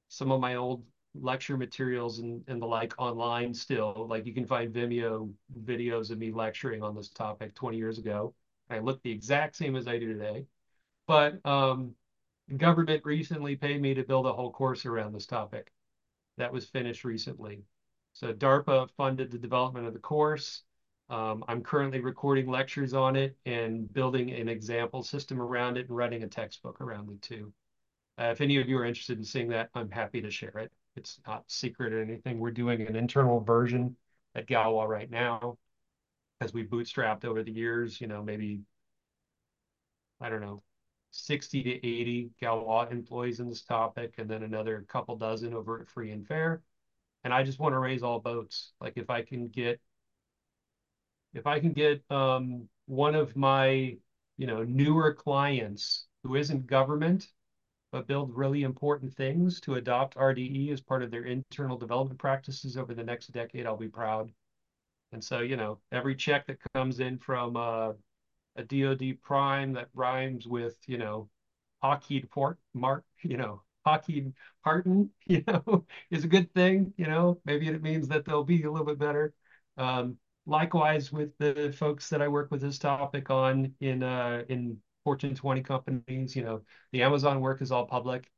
some of my old lecture materials and, and the like online still, like you can find Vimeo videos of me lecturing on this topic 20 years ago. I look the exact same as I do today. But um, government recently paid me to build a whole course around this topic that was finished recently. So DARPA funded the development of the course. Um, I'm currently recording lectures on it and building an example system around it and writing a textbook around it too. Uh, if any of you are interested in seeing that, I'm happy to share it. It's not secret or anything. We're doing an internal version at Galois right now as we bootstrapped over the years, you know, maybe, I don't know, 60 to 80 Galois employees in this topic, and then another couple dozen over at Free and Fair. And I just want to raise all boats. Like if I can get, if I can get um, one of my, you know, newer clients who isn't government, but build really important things to adopt RDE as part of their internal development practices over the next decade, I'll be proud. And so, you know, every check that comes in from uh, a DoD prime that rhymes with, you know, hockey port mark, you know, hockey Harton, you know, is a good thing. You know, maybe it means that they'll be a little bit better. Um, likewise with the folks that I work with this topic on in uh, in Fortune 20 companies, you know, the Amazon work is all public.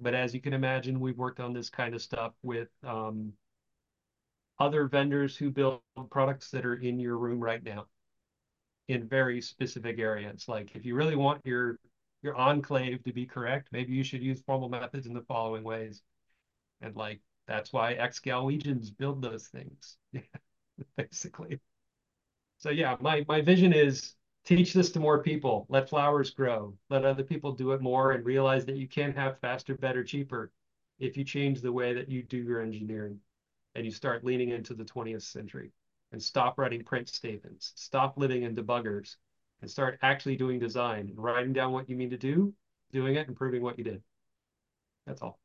But as you can imagine, we've worked on this kind of stuff with um, other vendors who build products that are in your room right now in very specific areas. Like if you really want your your enclave to be correct, maybe you should use formal methods in the following ways. And like that's why ex-Galwegians build those things, basically. So yeah, my my vision is teach this to more people, let flowers grow, let other people do it more, and realize that you can have faster, better, cheaper if you change the way that you do your engineering and you start leaning into the 20th century and stop writing print statements, stop living in debuggers, and start actually doing design and writing down what you mean to do, doing it, and proving what you did. That's all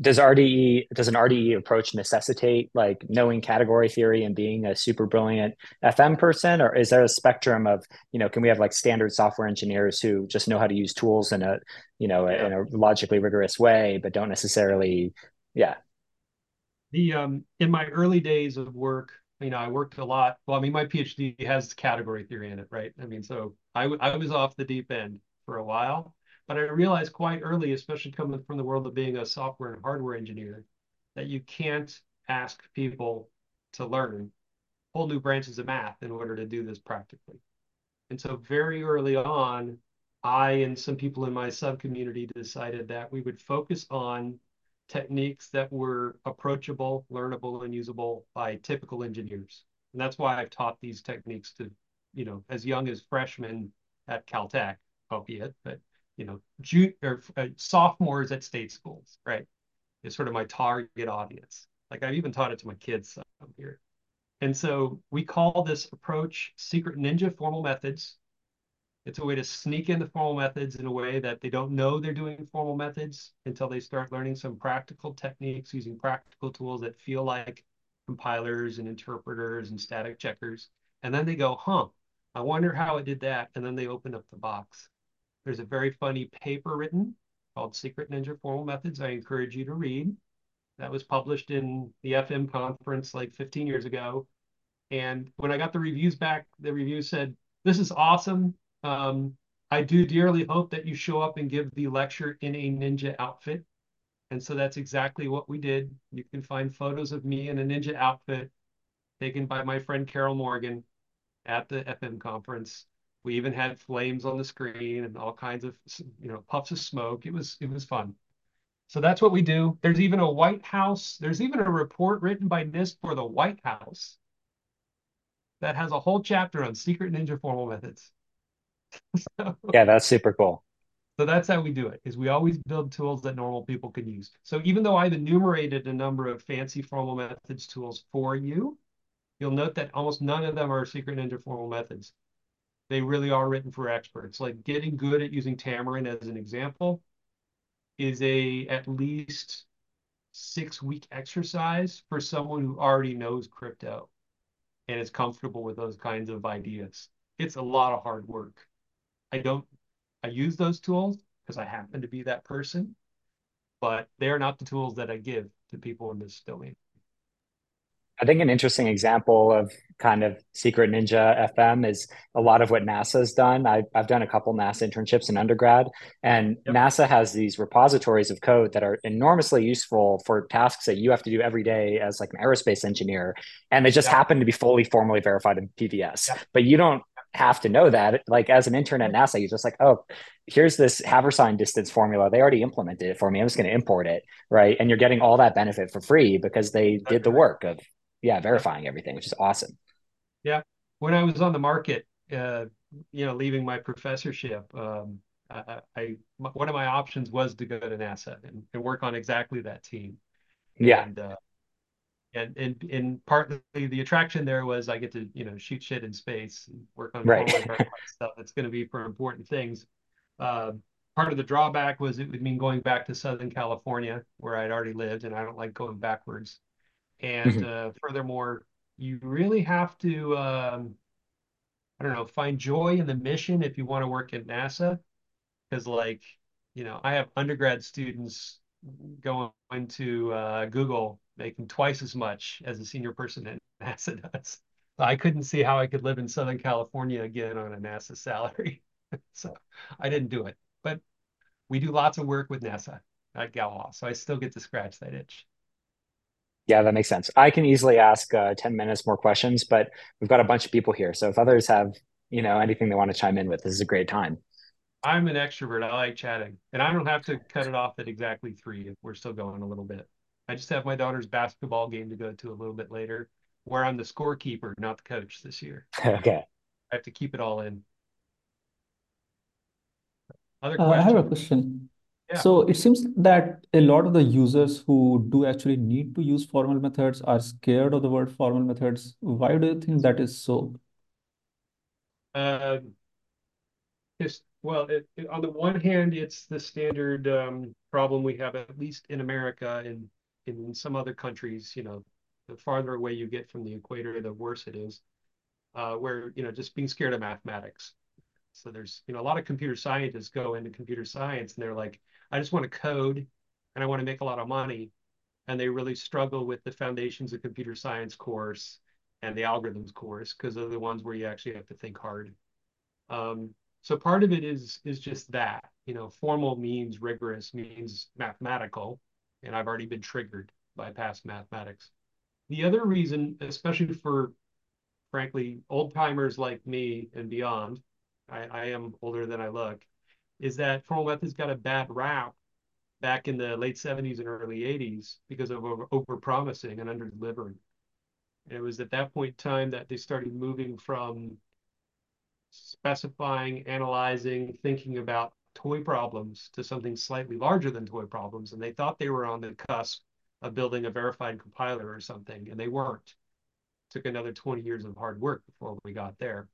does RDE does an RDE approach necessitate like knowing category theory and being a super brilliant FM person, or is there a spectrum of you know can we have like standard software engineers who just know how to use tools in a you know yeah. in a logically rigorous way, but don't necessarily yeah. The um in my early days of work, you know, I worked a lot. Well, I mean, my PhD has category theory in it, right? I mean, so I, I was off the deep end for a while but I realized quite early, especially coming from the world of being a software and hardware engineer, that you can't ask people to learn whole new branches of math in order to do this practically. And so very early on, I and some people in my sub community decided that we would focus on techniques that were approachable, learnable, and usable by typical engineers. And that's why I've taught these techniques to, you know, as young as freshmen at Caltech, albeit, but you know, ju- or uh, sophomores at state schools, right? Is sort of my target audience. Like I've even taught it to my kids here. And so we call this approach secret ninja formal methods. It's a way to sneak into formal methods in a way that they don't know they're doing formal methods until they start learning some practical techniques using practical tools that feel like compilers and interpreters and static checkers. And then they go, huh, I wonder how it did that. And then they open up the box. There's a very funny paper written called Secret Ninja Formal Methods. I encourage you to read. That was published in the FM conference like 15 years ago. And when I got the reviews back, the review said, This is awesome. Um, I do dearly hope that you show up and give the lecture in a ninja outfit. And so that's exactly what we did. You can find photos of me in a ninja outfit taken by my friend Carroll Morgan at the FM conference. We even had flames on the screen and all kinds of you know puffs of smoke. It was it was fun. So that's what we do. There's even a White House. There's even a report written by NIST for the White House that has a whole chapter on secret ninja formal methods. So, yeah, that's super cool. So that's how we do it. Is we always build tools that normal people can use. So even though I've enumerated a number of fancy formal methods tools for you, you'll note that almost none of them are secret ninja formal methods they really are written for experts. Like getting good at using Tamarin as an example is a at least six week exercise for someone who already knows crypto and is comfortable with those kinds of ideas. It's a lot of hard work. I don't, I use those tools because I happen to be that person, but they're not the tools that I give to people in this domain. I think an interesting example of kind of secret ninja FM is a lot of what NASA's done. I, have done a couple NASA internships in undergrad, and yep. NASA has these repositories of code that are enormously useful for tasks that you have to do every day as like an aerospace engineer, and they just yep. happen to be fully formally verified in PVS. Yep. But you don't have to know that. Like as an intern at NASA, you're just like, oh, here's this Haversine distance formula. They already implemented it for me. I'm just going to import it, right? And you're getting all that benefit for free because they did the work of yeah, verifying everything, which is awesome. Yeah. When I was on the market, uh, you know, leaving my professorship, um, I, I, one of my options was to go to NASA and, and work on exactly that team. Yeah. And, uh, and and and partly the attraction there was I get to you know shoot shit in space, and work on right. stuff that's going to be for important things. Uh, part of the drawback was it would mean going back to Southern California where I'd already lived, and I don't like going backwards. And mm-hmm. uh, furthermore, you really have to, um, I don't know, find joy in the mission if you want to work at NASA. Because, like, you know, I have undergrad students going to uh, Google making twice as much as a senior person at NASA does. So I couldn't see how I could live in Southern California again on a NASA salary. so I didn't do it. But we do lots of work with NASA at Galois, so I still get to scratch that itch. Yeah, that makes sense. I can easily ask uh, 10 minutes more questions, but we've got a bunch of people here. So if others have, you know, anything they want to chime in with, this is a great time. I'm an extrovert. I like chatting. And I don't have to cut it off at exactly three if we're still going a little bit. I just have my daughter's basketball game to go to a little bit later, where I'm the scorekeeper, not the coach this year. okay. I have to keep it all in. Other Uh, I have a question. Yeah. So it seems that a lot of the users who do actually need to use formal methods are scared of the word formal methods. Why do you think that is so? Um, it's, well, it, it- on the one hand, it's the standard um, problem we have, at least in America and in some other countries, you know, the farther away you get from the equator, the worse it is, uh, where, you know, just being scared of mathematics. So there's, you know, a lot of computer scientists go into computer science and they're like, I just want to code and I want to make a lot of money. And they really struggle with the foundations of computer science course and the algorithms course because they're the ones where you actually have to think hard. Um, so part of it is is just that, you know, formal means rigorous, means mathematical, and I've already been triggered by past mathematics. The other reason, especially for frankly old timers like me and beyond, I, I am older than I look, is that formal methods got a bad rap back in the late 70s and early 80s because of over, over promising and under delivering. And it was at that point in time that they started moving from specifying, analyzing, thinking about toy problems to something slightly larger than toy problems. And they thought they were on the cusp of building a verified compiler or something, and they weren't. Took another 20 years of hard work before we got there.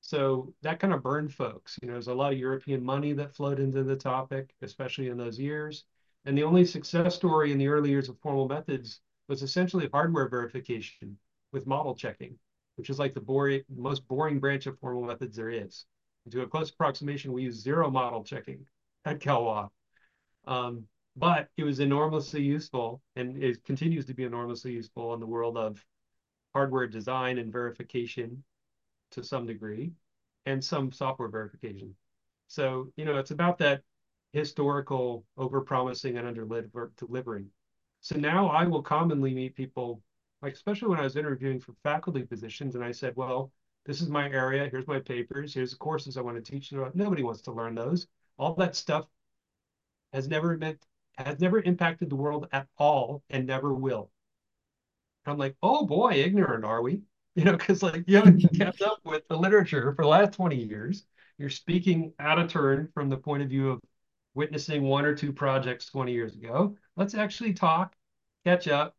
So that kind of burned folks. You know, there's a lot of European money that flowed into the topic, especially in those years. And the only success story in the early years of formal methods was essentially hardware verification with model checking, which is like the boring, most boring branch of formal methods there is. And to a close approximation, we use zero model checking at Galois. Um, but it was enormously useful and it continues to be enormously useful in the world of hardware design and verification to some degree and some software verification. So, you know, it's about that historical over-promising and under-delivering. So now I will commonly meet people, like especially when I was interviewing for faculty positions, and I said, well, this is my area, here's my papers, here's the courses I want to teach. Nobody wants to learn those. All that stuff has never meant has never impacted the world at all and never will. And I'm like, oh boy, ignorant are we? You know, because like you haven't kept up with the literature for the last 20 years. You're speaking out of turn from the point of view of witnessing one or two projects 20 years ago. Let's actually talk, catch up,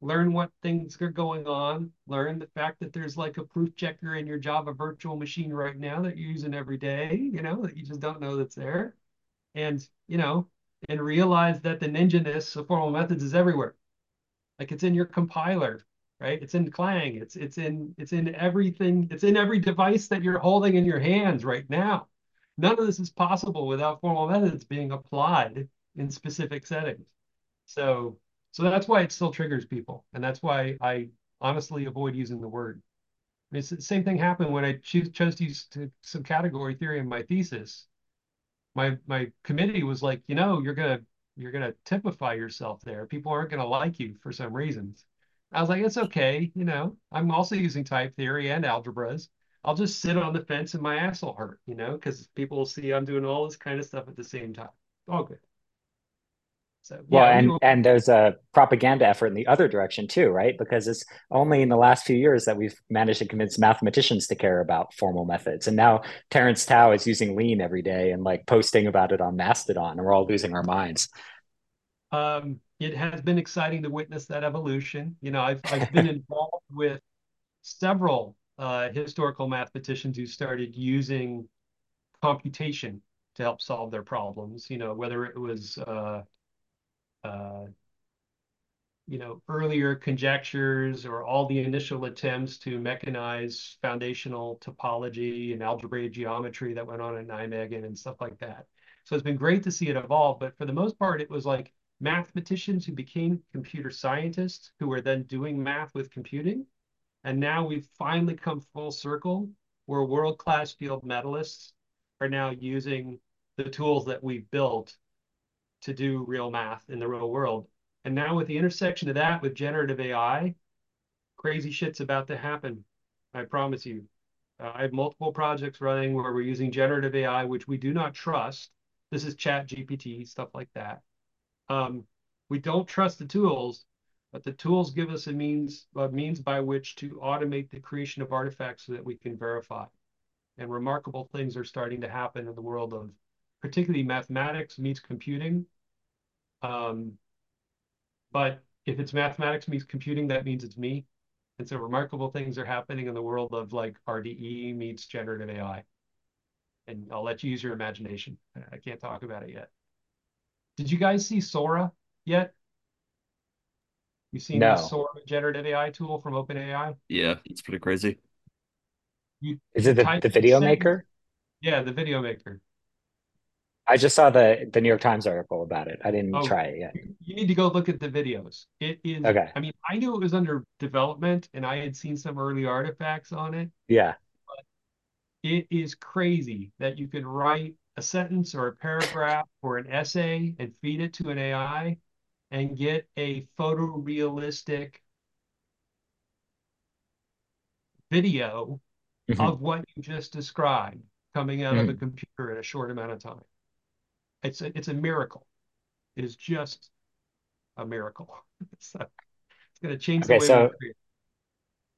learn what things are going on, learn the fact that there's like a proof checker in your Java virtual machine right now that you're using every day, you know, that you just don't know that's there. And, you know, and realize that the ninja-ness of formal methods is everywhere. Like it's in your compiler, right? It's in Clang. It's it's in it's in everything. It's in every device that you're holding in your hands right now. None of this is possible without formal methods being applied in specific settings. So so that's why it still triggers people, and that's why I honestly avoid using the word. It's the same thing happened when I choose, chose to use to, some category theory in my thesis. My my committee was like, you know, you're gonna you're gonna typify yourself there. People aren't gonna like you for some reasons. I was like, it's okay. You know, I'm also using type theory and algebras. I'll just sit on the fence and my ass will hurt, you know, because people will see I'm doing all this kind of stuff at the same time. All good. So, well, yeah, and, and there's a propaganda effort in the other direction too, right? Because it's only in the last few years that we've managed to convince mathematicians to care about formal methods. And now Terence Tao is using Lean every day and like posting about it on Mastodon, and we're all losing our minds. Um, it has been exciting to witness that evolution. You know, I've, I've been involved with several uh, historical mathematicians who started using computation to help solve their problems. You know, whether it was, uh, uh, you know, earlier conjectures or all the initial attempts to mechanize foundational topology and algebraic geometry that went on at Nijmegen and stuff like that. So it's been great to see it evolve, but for the most part, it was like mathematicians who became computer scientists who were then doing math with computing. And now we've finally come full circle where world-class field medalists are now using the tools that we've built to do real math in the real world And now with the intersection of that with generative AI, crazy shit's about to happen. I promise you. Uh, I have multiple projects running where we're using generative AI, which we do not trust. This is Chat GPT, stuff like that. Um, we don't trust the tools, but the tools give us a means a means by which to automate the creation of artifacts so that we can verify. And remarkable things are starting to happen in the world of particularly mathematics meets computing. Um, but if it's mathematics meets computing, that means it's me. And so remarkable things are happening in the world of like RDE meets generative AI. And I'll let you use your imagination. I can't talk about it yet. Did you guys see Sora yet? You seen No. the Sora generative AI tool from OpenAI? Yeah, it's pretty crazy. You, Is it the, the video sentence- maker? Yeah, the video maker. I just saw the the New York Times article about it. I didn't Oh. try it yet. You need to go look at the videos. It is, Okay. I mean, I knew it was under development and I had seen some early artifacts on it. Yeah. It is crazy that you can write a sentence or a paragraph or an essay and feed it to an AI and get a photorealistic video Mhm. of what you just described coming out of Mm-hmm. a computer in a short amount of time. It's a, it's a miracle. It is just a miracle. So it's going to change the Okay, way so-.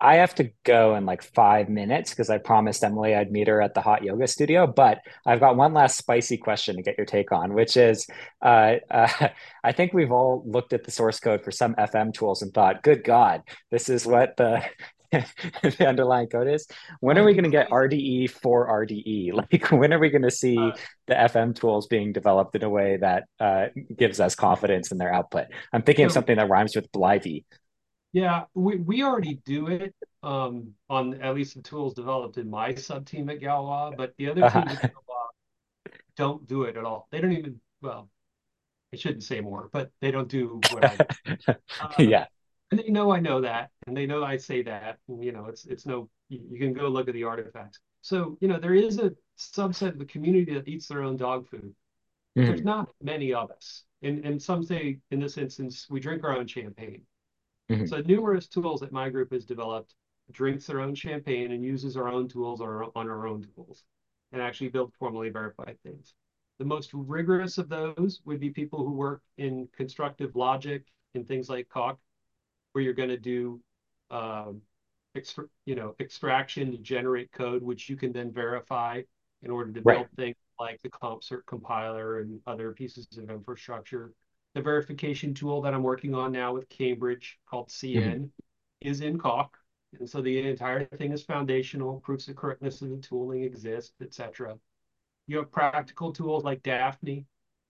I have to go in like five minutes because I promised Emily I'd meet her at the hot yoga studio. But I've got one last spicy question to get your take on, which is uh, uh, I think we've all looked at the source code for some FM tools and thought, good God, this is what the, the underlying code is. When are we going to get RDE for RDE? Like, when are we going to see Uh, the FM tools being developed in a way that uh, gives us confidence in their output? I'm thinking of something that rhymes with Blythe. Yeah, we, we already do it um, on at least the tools developed in my sub team at Galois, but the other Uh-huh. teams at Galois don't do it at all. They don't even, well, I shouldn't say more, but they don't do what I do. Uh, yeah. And they know I know that, and they know I say that. And, you know, it's it's no. You, you can go look at the artifacts. So you know, there is a subset of the community that eats their own dog food. Mhm. There's not many of us, and and some say in this instance we drink our own champagne. Mhm. So numerous tools that my group has developed drinks their own champagne and uses our own tools or on our own tools, and actually build formally verified things. The most rigorous of those would be people who work in constructive logic and things like Coq, where you're going to do, um, extra, you know, extraction to generate code, which you can then verify in order to Right. build things like the CompCert compiler and other pieces of infrastructure. The verification tool that I'm working on now with Cambridge called CN is in Coq. And so the entire thing is foundational, proofs of correctness of the tooling exist, etc. You have practical tools like Dafny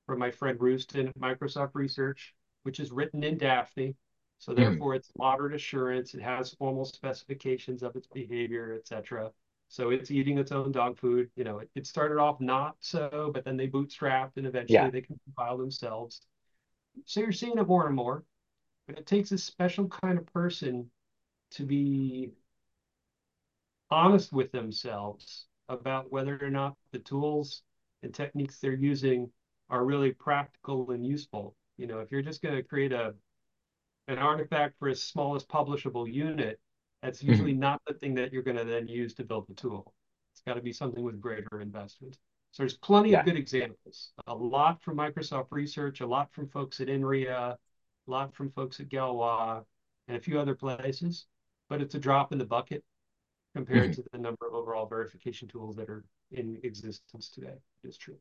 from my friend Rustan at Microsoft Research, which is written in Dafny. So hmm. therefore, it's moderate assurance. It has formal specifications of its behavior, etc. So it's eating its own dog food. You know, it, it started off not so, but then they bootstrapped and eventually Yeah. they can compile themselves. So you're seeing it more and more, but it takes a special kind of person to be honest with themselves about whether or not the tools and techniques they're using are really practical and useful. You know, if you're just going to create a an artifact for as smallest publishable unit, that's mm-hmm. usually not the thing that you're going to then use to build the tool. It's got to be something with greater investment. So there's plenty Yeah. of good examples. A lot from Microsoft Research, a lot from folks at INRIA, a lot from folks at Galois, and a few other places. But it's a drop in the bucket compared mm-hmm. to the number of overall verification tools that are in existence today. It's true.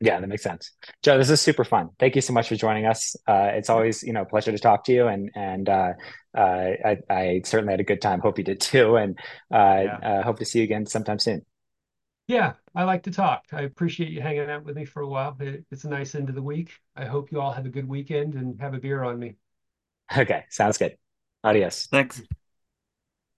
Yeah, that makes sense. Joe, this is super fun. Thank you so much for joining us. Uh, it's always, you know, a pleasure to talk to you, and and uh, uh, I, I certainly had a good time. Hope you did too, and uh, Yeah. uh, hope to see you again sometime soon. Yeah, I like to talk. I appreciate you hanging out with me for a while. It- It's a nice end of the week. I hope you all have a good weekend and have a beer on me. Okay, sounds good. Adios. Thanks.